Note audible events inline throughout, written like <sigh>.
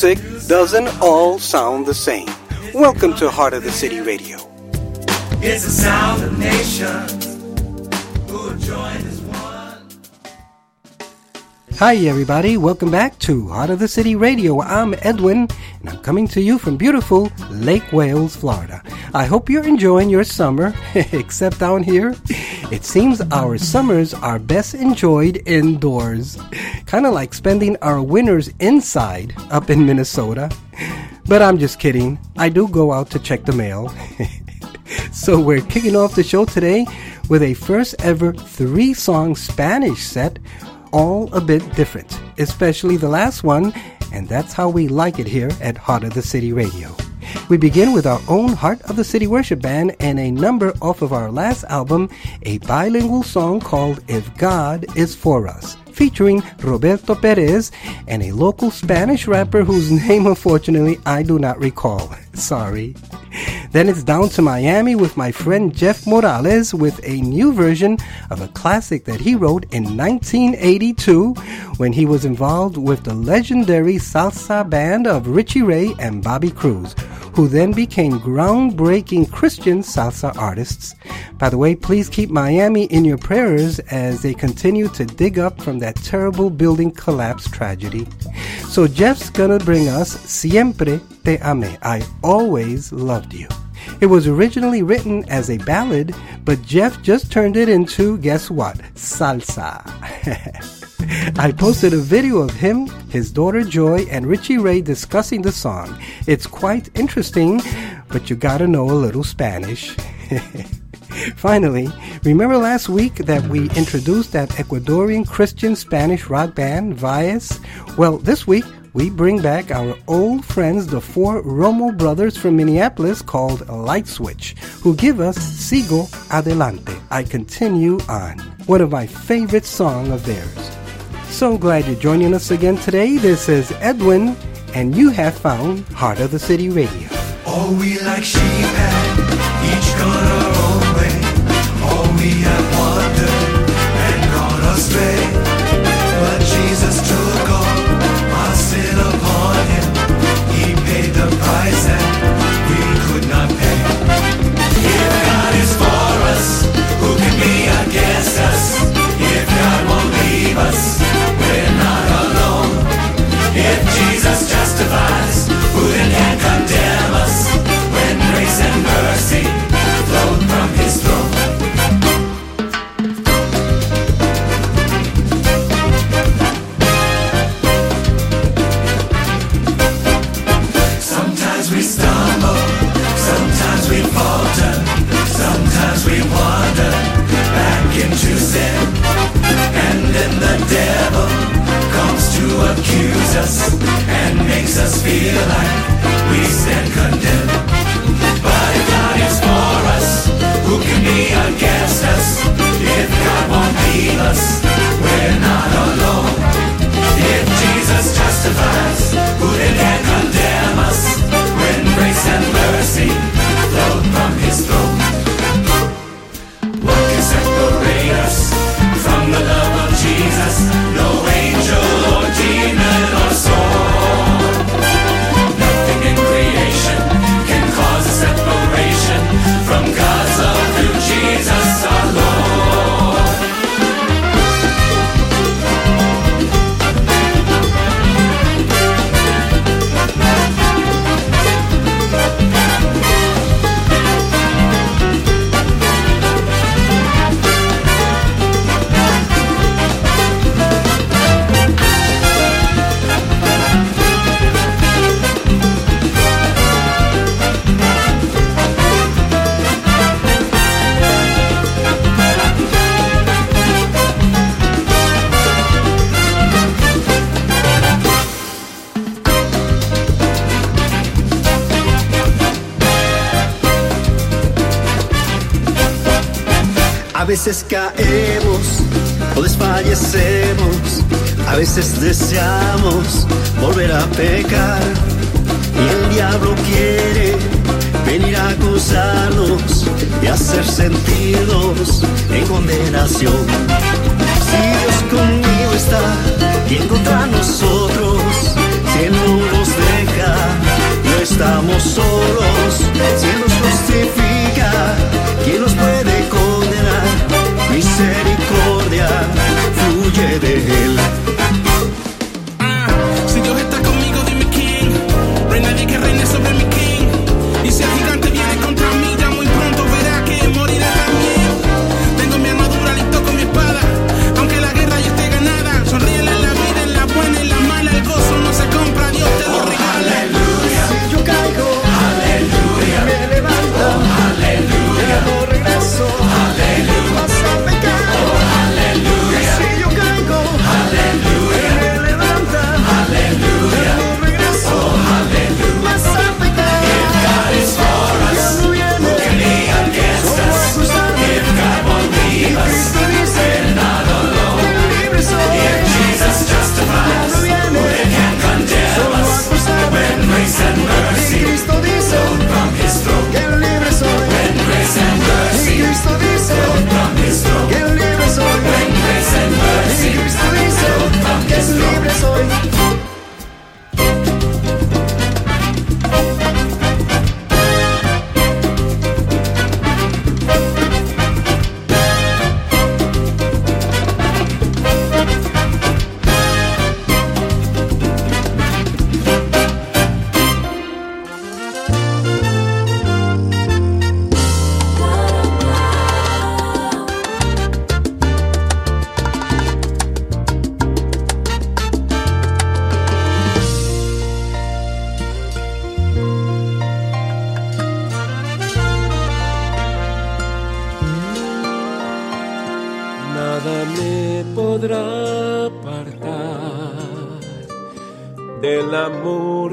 music doesn't all sound the same. Welcome to Heart of the City Radio. It's the sound of nations who have joined as one. Hi, everybody. Welcome back to Heart of the City Radio. I'm Edwin, and I'm coming to you from beautiful Lake Wales, Florida. I hope you're enjoying your summer, <laughs> except down here. It seems our summers are best enjoyed indoors. Kind of like spending our winters inside up in Minnesota. But I'm just kidding. I do go out to check the mail. <laughs> so we're kicking off the show today with a first ever three song Spanish set all a bit different, especially the last one, and that's how we like it here at Heart of the City Radio. We begin with our own Heart of the City Worship Band and a number off of our last album, a bilingual song called If God Is For Us, featuring Roberto Perez and a local Spanish rapper whose name unfortunately I do not recall. <laughs> Sorry. Then it's down to Miami with my friend Jeff Morales with a new version of a classic that he wrote in 1982 when he was involved with the legendary salsa band of Richie Ray and Bobby Cruz, who then became groundbreaking Christian salsa artists. By the way, please keep Miami in your prayers as they continue to dig up from that terrible building collapse tragedy. So Jeff's gonna bring us Siempre Te Amé. I always loved you. It was originally written as a ballad, but Jeff just turned it into, guess what? Salsa. <laughs> <laughs> I posted a video of him, his daughter Joy, and Richie Ray discussing the song. It's quite interesting, but you gotta know a little Spanish. <laughs> Finally, remember last week that we introduced that Ecuadorian Christian Spanish rock band, Vias? Well, this week we bring back our old friends, the four Romo brothers from Minneapolis called Light Switch, who give us Sigo Adelante. I continue on. One of my favorite songs of theirs. So glad you're joining us again today. This is Edwin, and you have found Heart of the City Radio. All we like sheep had, each gone our own way. All we have wandered and gone astray. But Jesus took all our sin upon him. He paid the price that we could not pay. If God is for us, who can be against us? If God won't leave us, Who then can condemn us? When grace and mercy from his throne. Sometimes we stumble, sometimes we falter, sometimes we wander back into sin. And then the devil comes to accuse us bien contra nosotros. Si no nos deja, no estamos solos.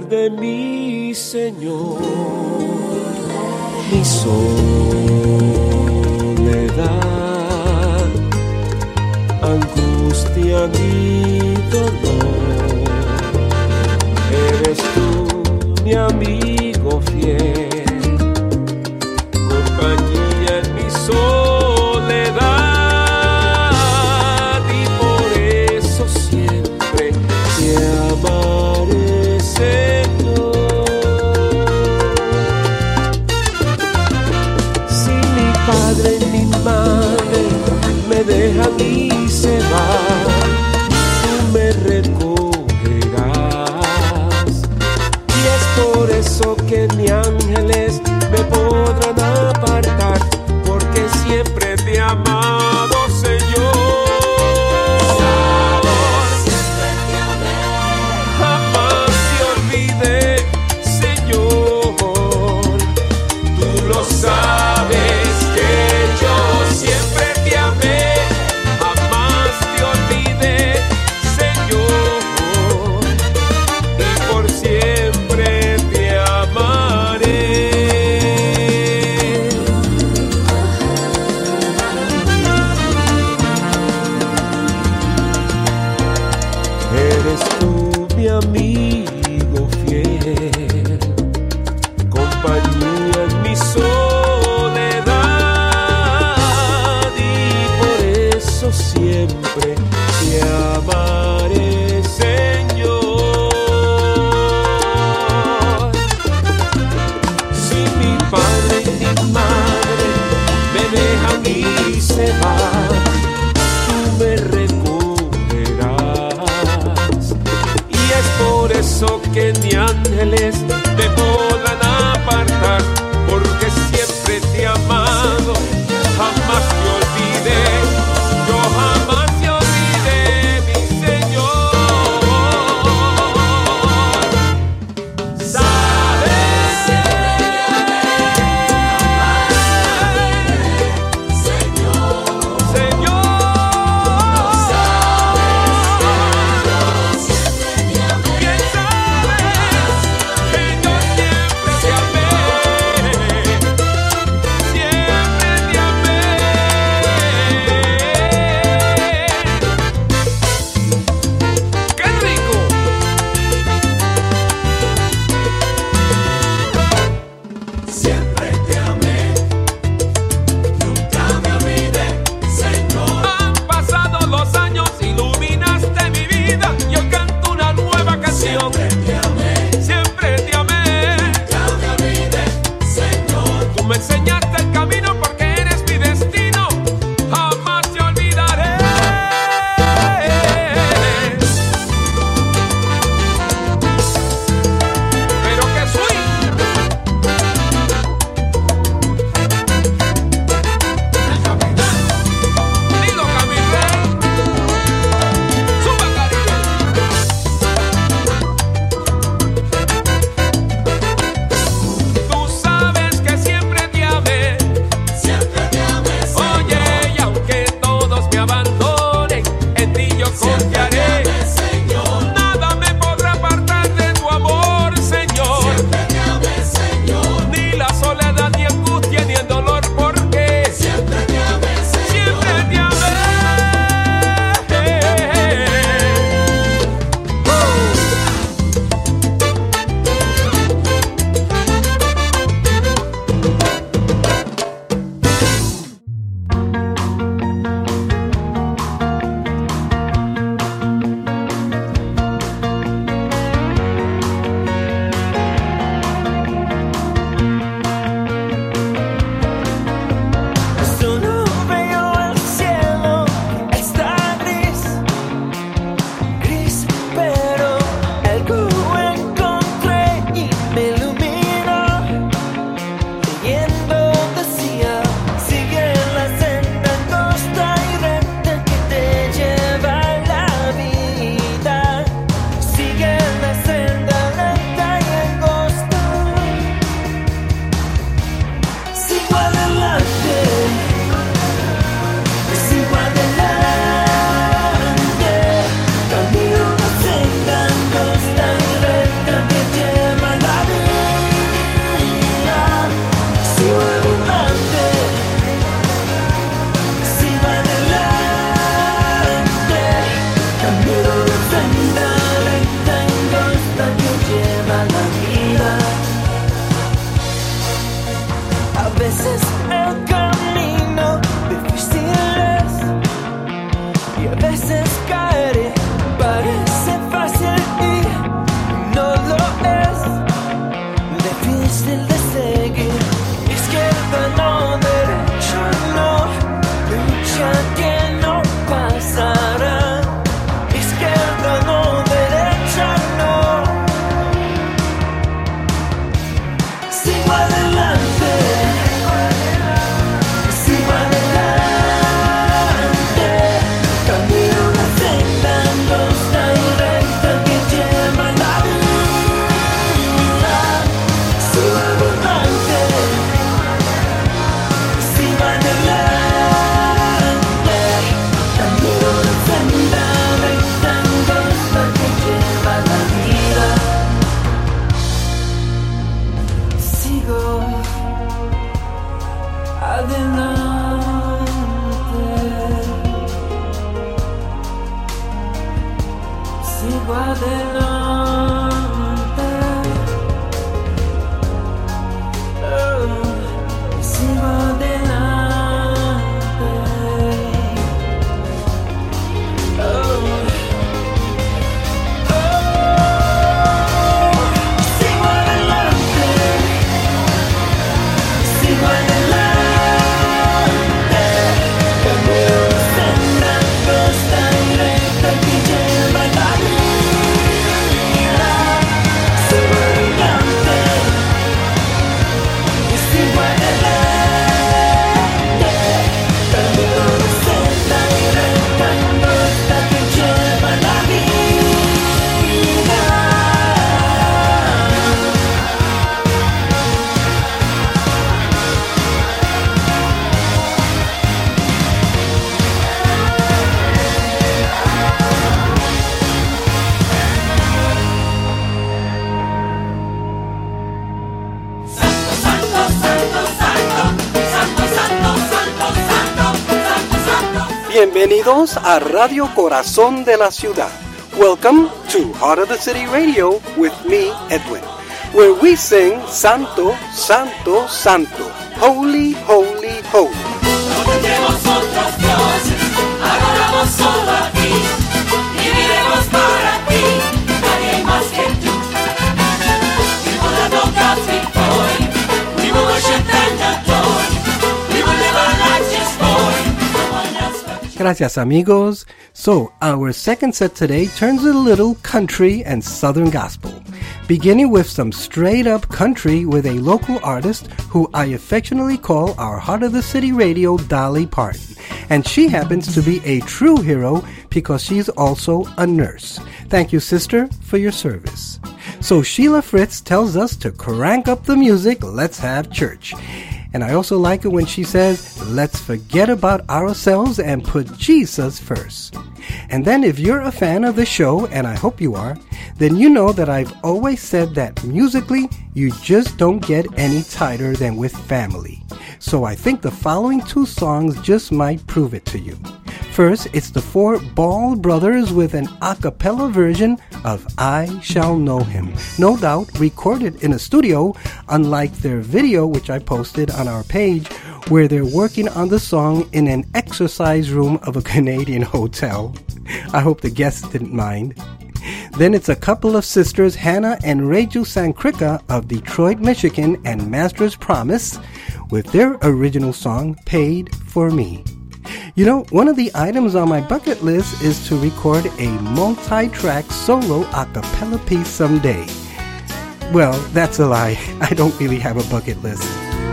De mi Señor, mi soledad, Bienvenidos a Radio Corazón de la Ciudad. Welcome to Heart of the City Radio with me, Edwin, where we sing Santo, Santo, Santo, Holy, Holy, Gracias, amigos. So, our second set today turns a little country and southern gospel, beginning with some straight up country with a local artist who I affectionately call our Heart of the City radio Dolly Parton. And she happens to be a true hero because she's also a nurse. Thank you, sister, for your service. So, Sheila Fritz tells us to crank up the music, let's have church. And I also like it when she says, let's forget about ourselves and put Jesus first. And then if you're a fan of the show, and I hope you are, then you know that I've always said that musically, you just don't get any tighter than with family. So I think the following two songs just might prove it to you. First, it's the four Ball Brothers with an a cappella version of I Shall Know Him. No doubt recorded in a studio, unlike their video, which I posted on our page, where they're working on the song in an exercise room of a <laughs> Canadian hotel. I hope the guests didn't mind. Then it's a couple of sisters, Hannah and Reju Sankrika of Detroit, Michigan, and Master's Promise, with their original song, Paid for Me. You know, one of the items on my bucket list is to record a multi track solo a cappella piece someday. Well, that's a lie. <laughs> I don't really have a bucket list.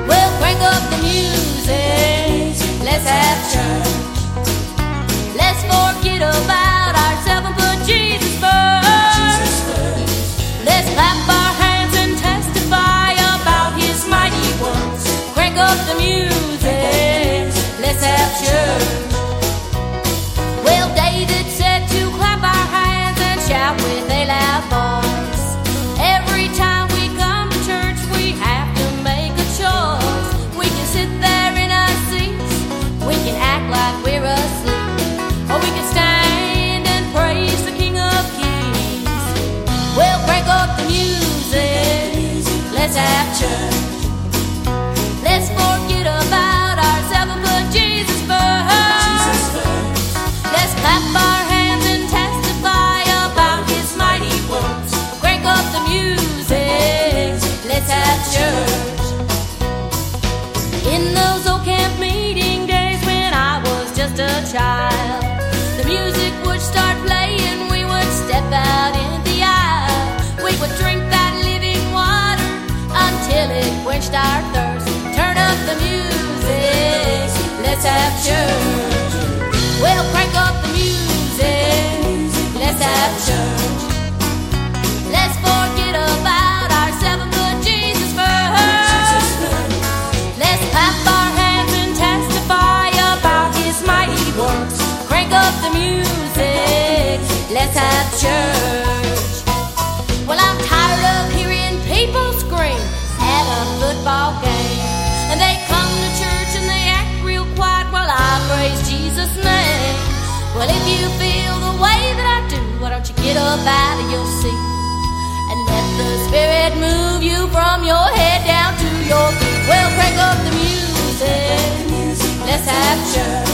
Well, crank up the music. Let's have church. Let's forget about let's quenched our thirst. Turn up the music. Let's have church. Well, crank up the music. Let's have church. Let's forget about ourselves and put Jesus first. Let's clap our hands and testify about His mighty works. Crank up the music. Let's have church. Up out of your seat. And let the Spirit move you from your head down to your feet. Well, crank up the music. Let's have church.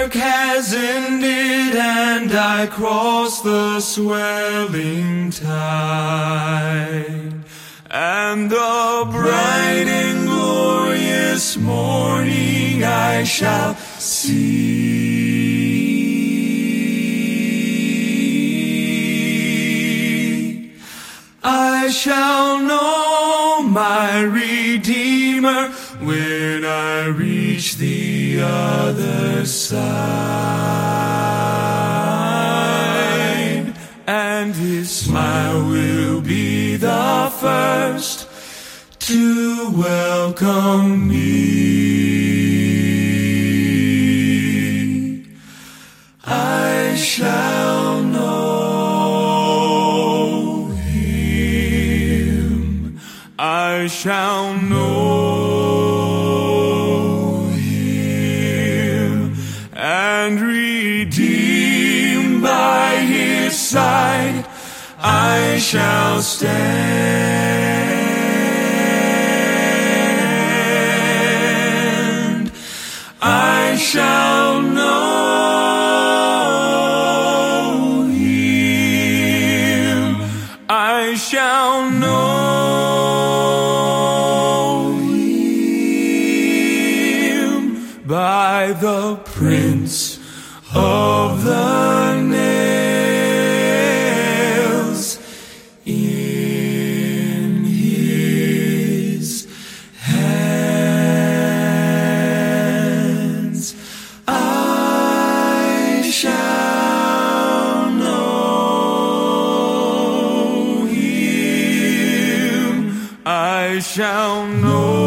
Work has ended and I cross the swelling tide, and the bright and glorious morning I shall see. I shall know my Redeemer when I reach the other side. And his smile will be the first to welcome me. I shall know him. I shall know side. I shall stand. I shall shall know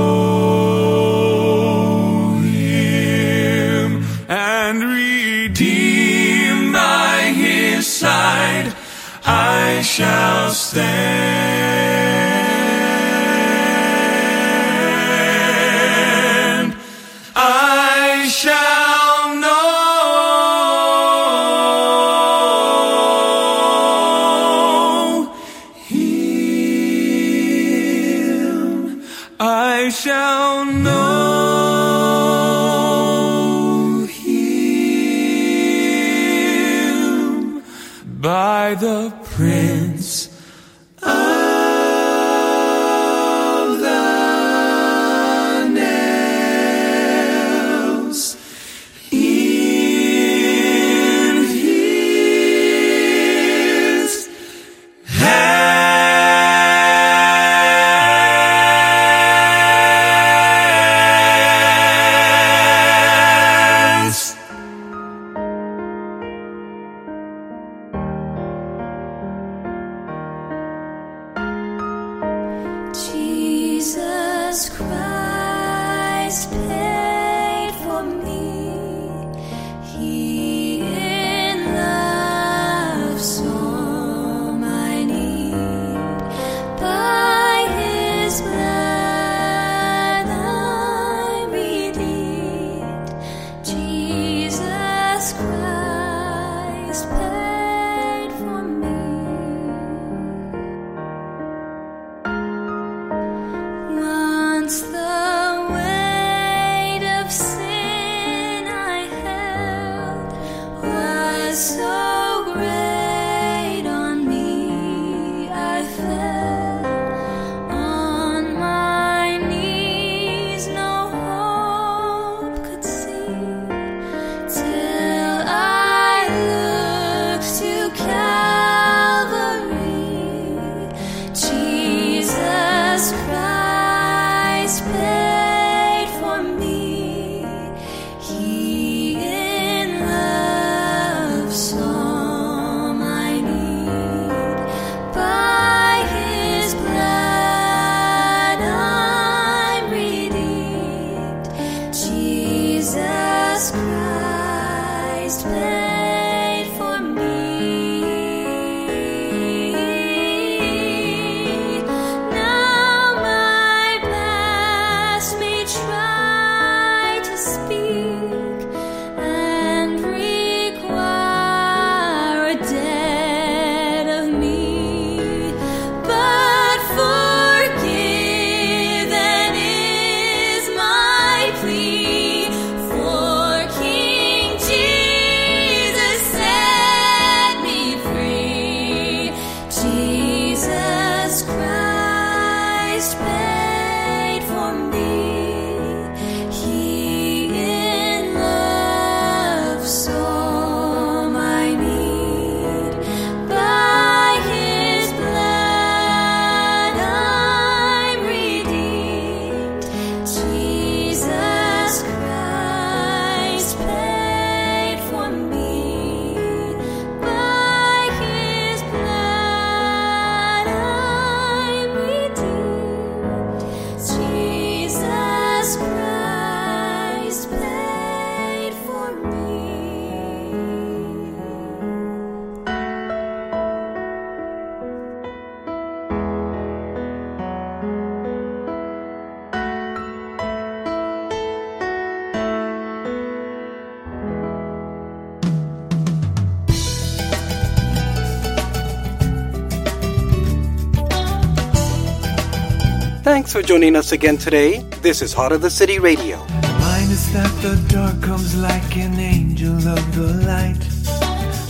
Thanks for joining us again today. This is Heart of the City Radio. Remind us that the dark comes like an angel of the light.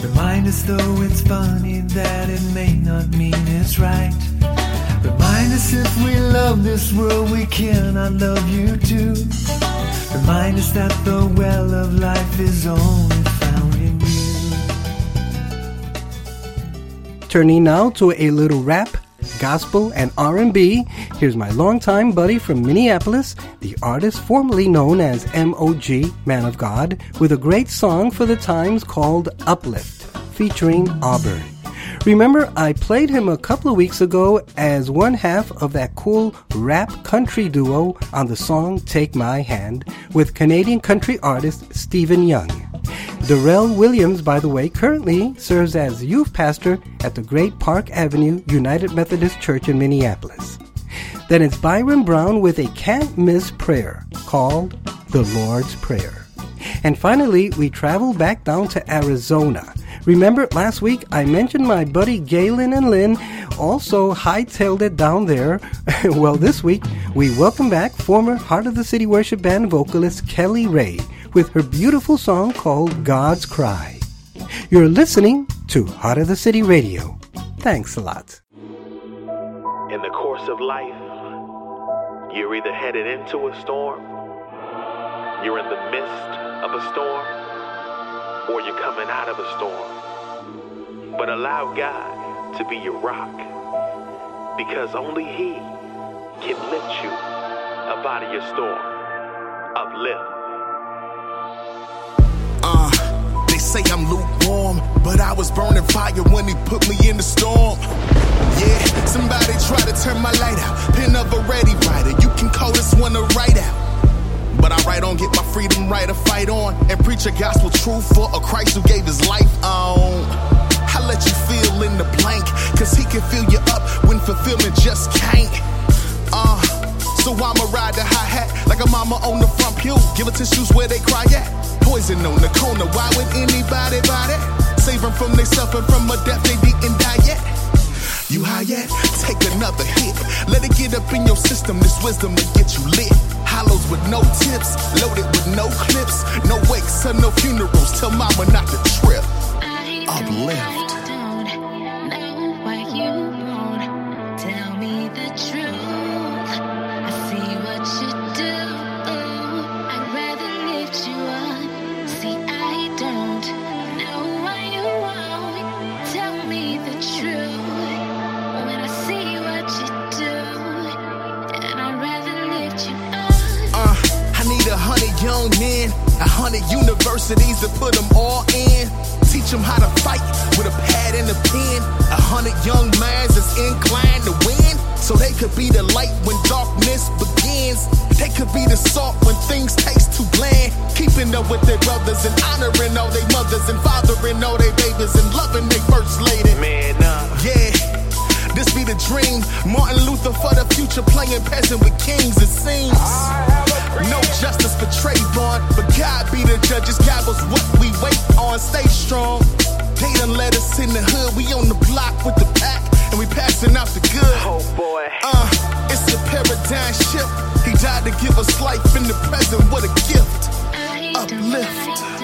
Remind us though it's funny that it may not mean it's right. Remind us if we love this world, we cannot love you too. Remind us that the well of life is only found in you. Turning now to a little rap, gospel, and R&B. Here's my longtime buddy from Minneapolis, the artist formerly known as MOG, Man of God, with a great song for the times called Uplift, featuring Auburn. Remember, I played him a couple of weeks ago as one half of that cool rap country duo on the song Take My Hand with Canadian country artist Stephen Young. Darrell Williams, by the way, currently serves as youth pastor at the Great Park Avenue United Methodist Church in Minneapolis. Then it's Byron Brown with a can't miss prayer called The Lord's Prayer. And finally, we travel back down to Arizona. Remember last week I mentioned my buddy Galen and Lynn also hightailed it down there. <laughs> well, this week we welcome back former Heart of the City Worship Band vocalist Kelly Ray with her beautiful song called God's Cry. You're listening to Heart of the City Radio. Thanks a lot. In the course of life, you're either headed into a storm, you're in the midst of a storm, or you're coming out of a storm. But allow God to be your rock, because only He can lift you up out of your storm. Uplift. Say I'm lukewarm, but I was burning fire when he put me in the storm. Yeah, somebody try to turn my light out. Pen of a ready writer, you can call this one a write out. But I write on, get my freedom right to fight on, and preach a gospel truth for a Christ who gave his life on. I let you feel in the blank, cause he can fill you up when fulfillment just can't. Uh, so I'ma ride the hi hat like a mama on the front pew. Give her tissues where they cry at. Poison on the corner, why would anybody buy that? Save them from they suffering from a death they didn't die yet. You high yet? Take another hit. Let it get up in your system. This wisdom will get you lit. Hollows with no tips, loaded with no clips, no wakes or no funerals. Tell mama not to trip. Uplift. Young men, a hundred universities to put them all in. Teach them how to fight with a pad and a pen. A hundred young minds that's inclined to win. So they could be the light when darkness begins. They could be the salt when things taste too bland. Keeping up with their brothers and honoring all their mothers and fathering all their babies and loving their first lady. Man up. Yeah, this be the dream. Martin Luther for the future, playing peasant with kings, it seems. No justice for Trayvon, but God be the judges. God was what we wait on. Stay strong. They done let us in the hood. We on the block with the pack, and we passing out the good. Oh boy. Uh, it's a paradigm shift. He died to give us life in the present. What a gift. Uplift.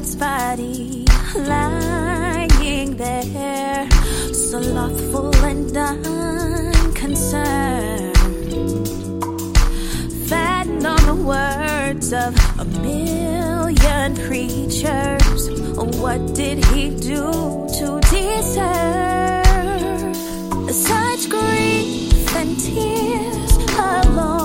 dad's body lying there, so lothful and unconcerned, fattened on the words of a million preachers. What did he do to deserve such grief and tears alone?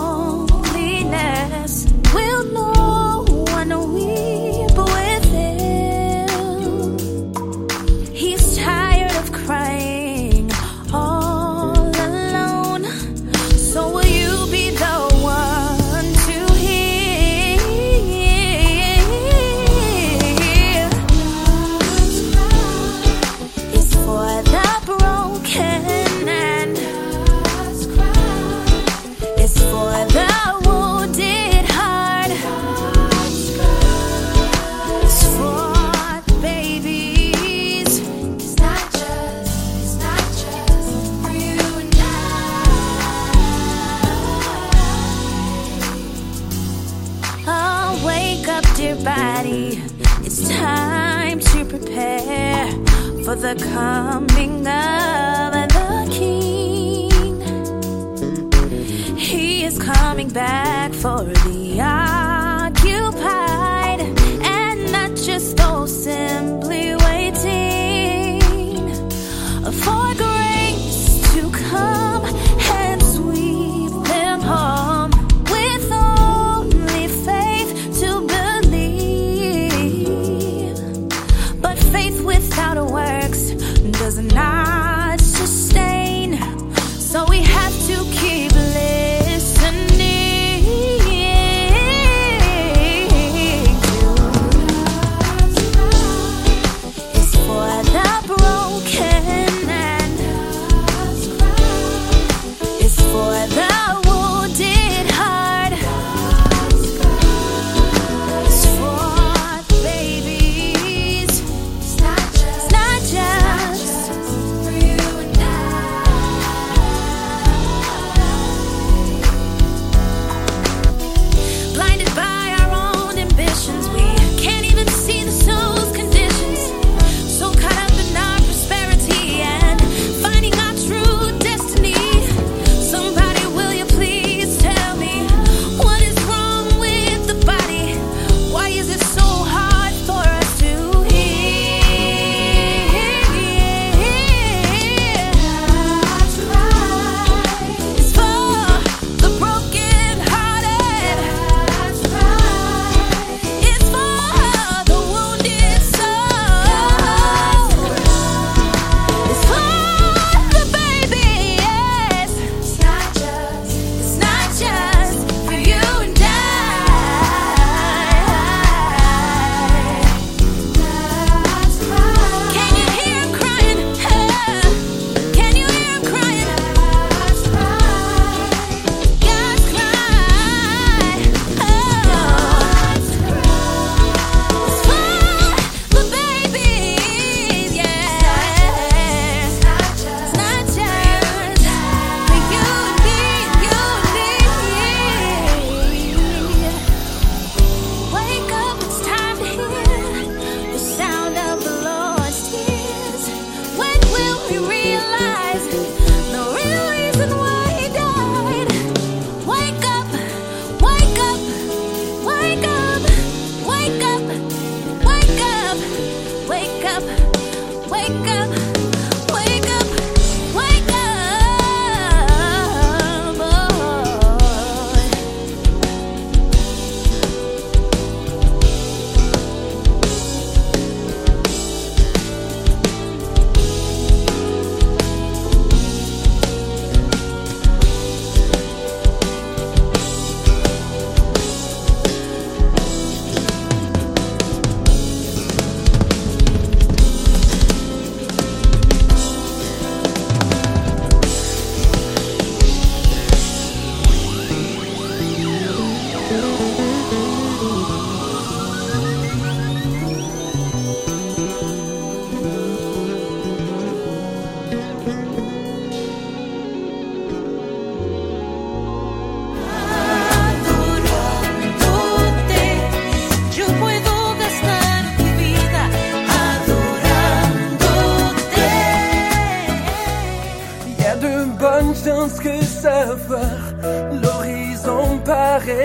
the coming of the King. He is coming back for us.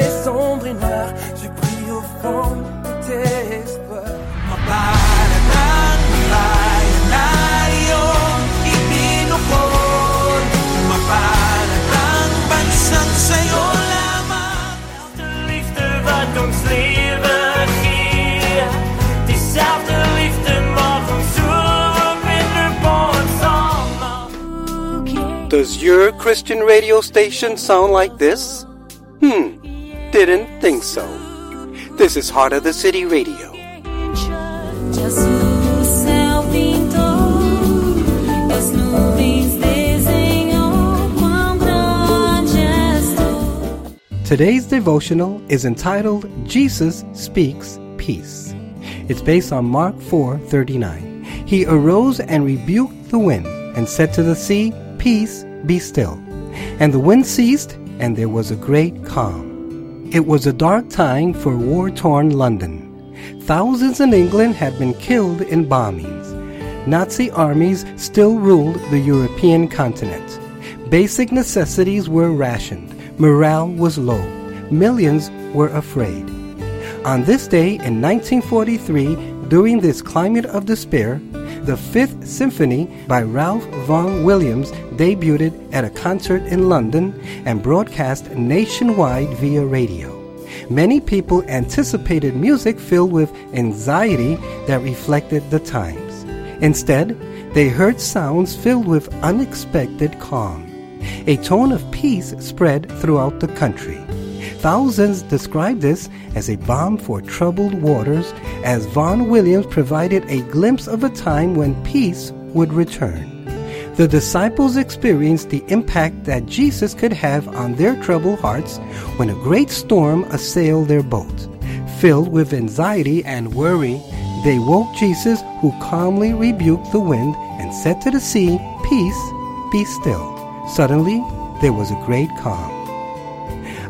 Paraît sombre et noir. Je prie au fond de tes espoirs. Does your Christian radio station sound like this? Didn't think so. This is Heart of the City Radio. Today's devotional is entitled Jesus Speaks Peace. It's based on Mark 4:39. He arose and rebuked the wind and said to the sea, "Peace, be still." And the wind ceased, and there was a great calm. It was a dark time for war-torn London. Thousands in England had been killed in bombings. Nazi armies still ruled the European continent. Basic necessities were rationed. Morale was low. Millions were afraid. On this day in 1943, during this climate of despair, the Fifth Symphony by Ralph Vaughan Williams debuted at a concert in London and broadcast nationwide via radio. Many people anticipated music filled with anxiety that reflected the times. Instead, they heard sounds filled with unexpected calm. A tone of peace spread throughout the country. Thousands described this as a balm for troubled waters, as Vaughan Williams provided a glimpse of a time when peace would return. The disciples experienced the impact that Jesus could have on their troubled hearts when a great storm assailed their boat. Filled with anxiety and worry, they woke Jesus, who calmly rebuked the wind and said to the sea, Peace, be still. Suddenly, there was a great calm.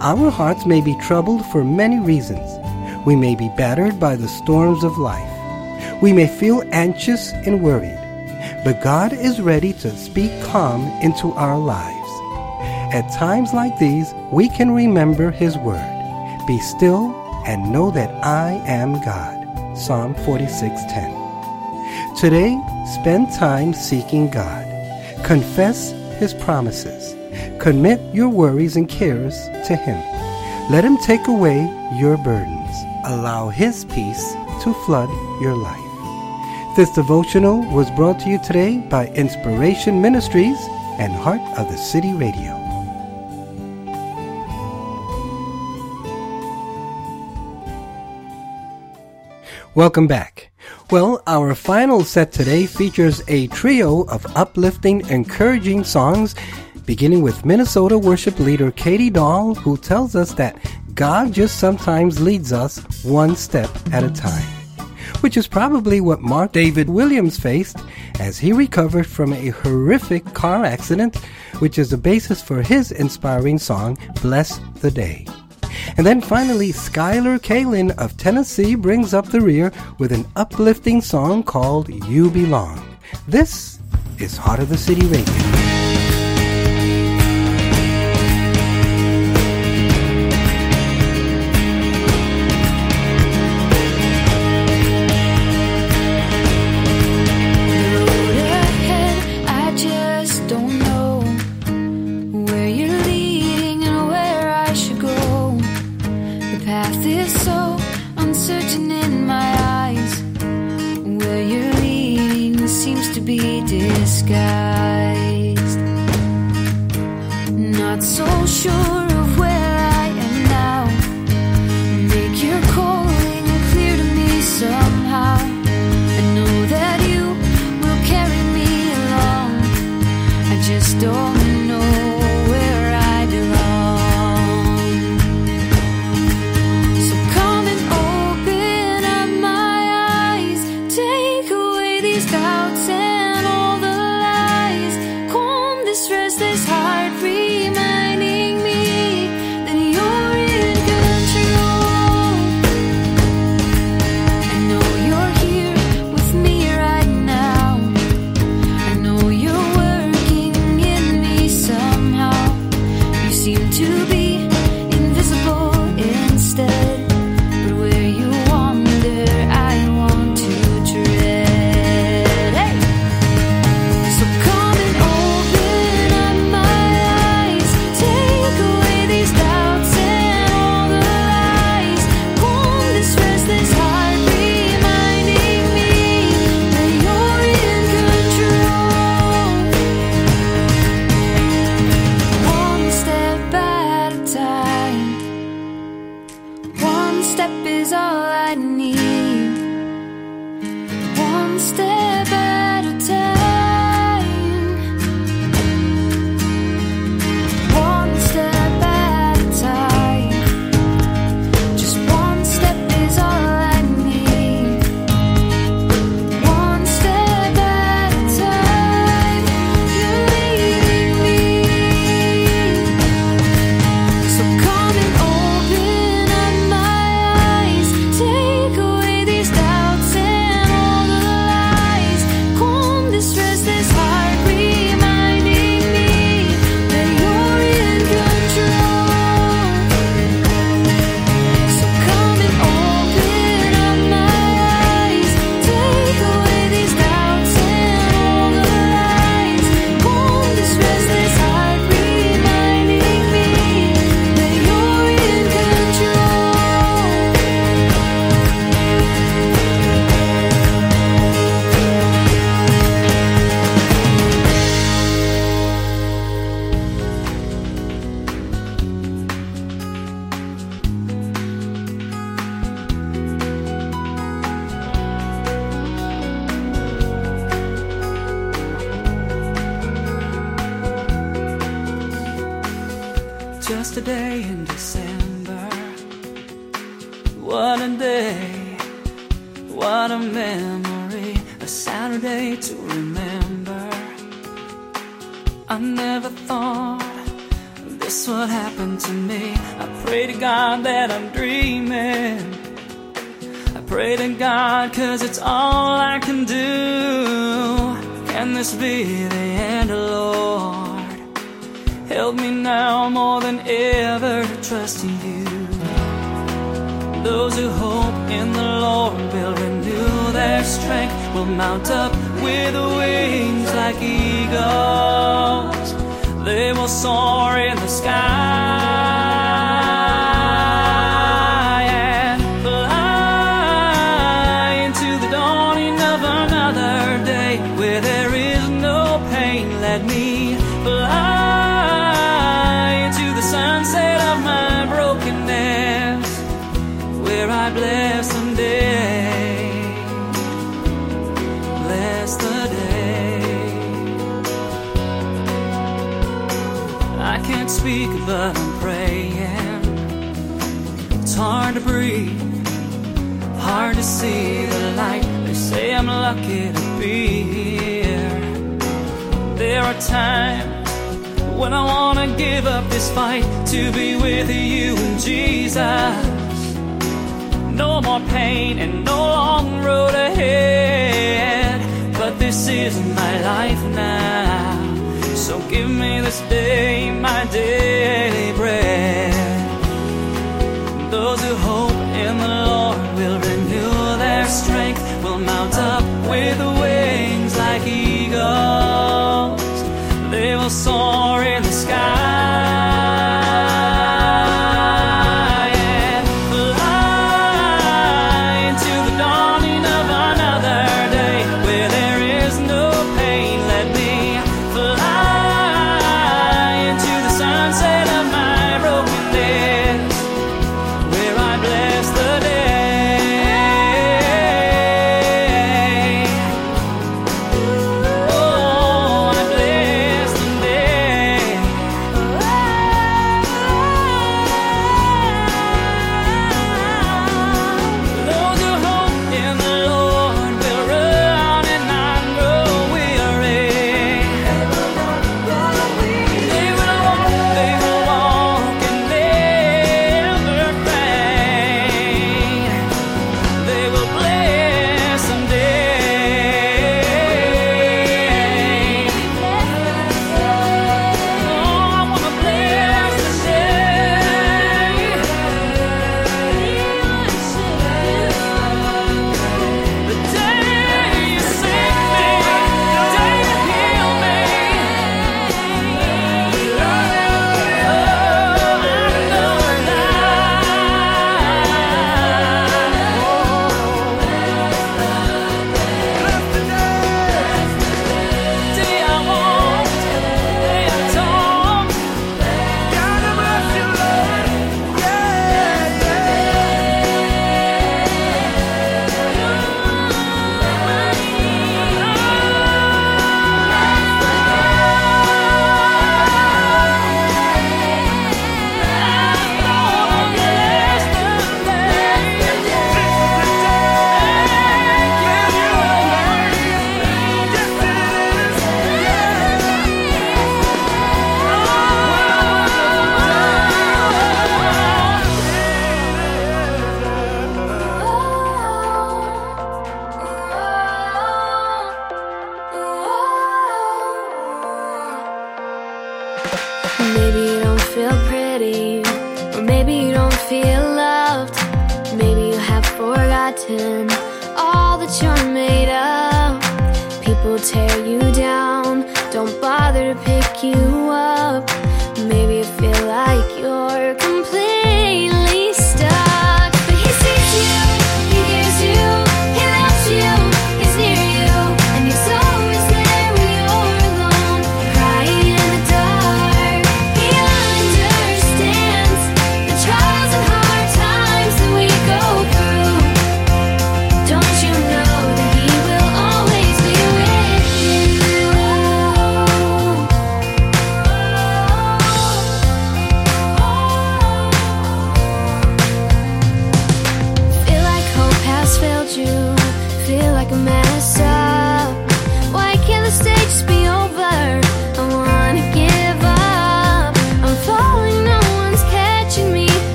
Our hearts may be troubled for many reasons. We may be battered by the storms of life. We may feel anxious and worried. But God is ready to speak calm into our lives. At times like these, we can remember His word. Be still and know that I am God. Psalm 46:10. Today, spend time seeking God. Confess His promises. Commit your worries and cares to Him. Let Him take away your burdens. Allow His peace to flood your life. This devotional was brought to you today by Inspiration Ministries and Heart of the City Radio. Welcome back. Well, our final set today features a trio of uplifting, encouraging songs, beginning with Minnesota worship leader Katie Dahl, who tells us that God just sometimes leads us one step at a time which is probably what Mark David Williams faced as he recovered from a horrific car accident, which is the basis for his inspiring song, Bless the Day. And then finally, Skylar Kalin of Tennessee brings up the rear with an uplifting song called You Belong. This is Heart of the City Radio. pray to God, cause it's all I can do. Can this be the end, Lord? Help me now more than ever, trust in you. Those who hope in the Lord will renew their strength, will mount up with wings like eagles. They will soar in the sky. see the light. They say I'm lucky to be here. There are times when I wanna give up this fight To be with you and Jesus. No more pain and no long road ahead. But this is my life now. So give me this day my daily bread. Those who hope in the Lord will our strength will mount up with wings like eagles. They will soar.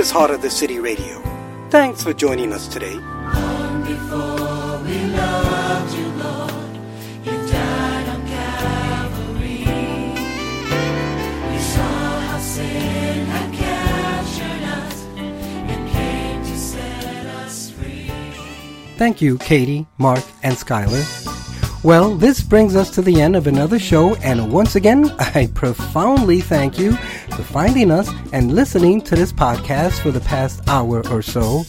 Is Heart of the City Radio. Thanks for joining us today. Long before we loved you, Lord, you died on Calvary. You saw how sin had captured us and came to set us free. Thank you, Katie, Mark, and Skylar. Well, this brings us to the end of another show, and once again, <laughs> I profoundly thank you for finding us and listening to this podcast for the past hour or so.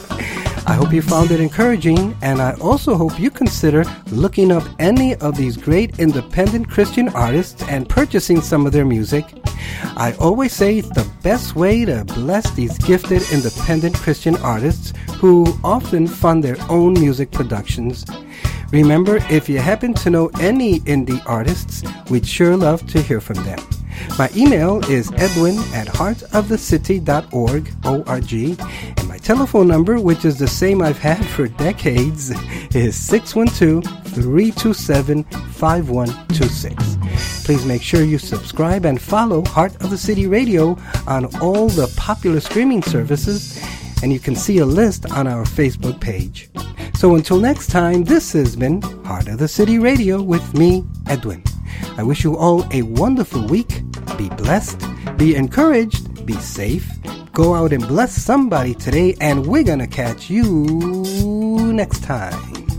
I hope you found it encouraging, and I also hope you consider looking up any of these great independent Christian artists and purchasing some of their music. I always say the best way to bless these gifted independent Christian artists who often fund their own music productions. Remember, if you happen to know any indie artists, we'd sure love to hear from them. My email is edwin at heartofthecity.org, O-R-G, and my telephone number, which is the same I've had for decades, is 612-327-5126. Please make sure you subscribe and follow Heart of the City Radio on all the popular streaming services, and you can see a list on our Facebook page. So until next time, this has been Heart of the City Radio with me, Edwin. I wish you all a wonderful week. Be blessed, be encouraged, be safe. Go out and bless somebody today, and we're gonna catch you next time.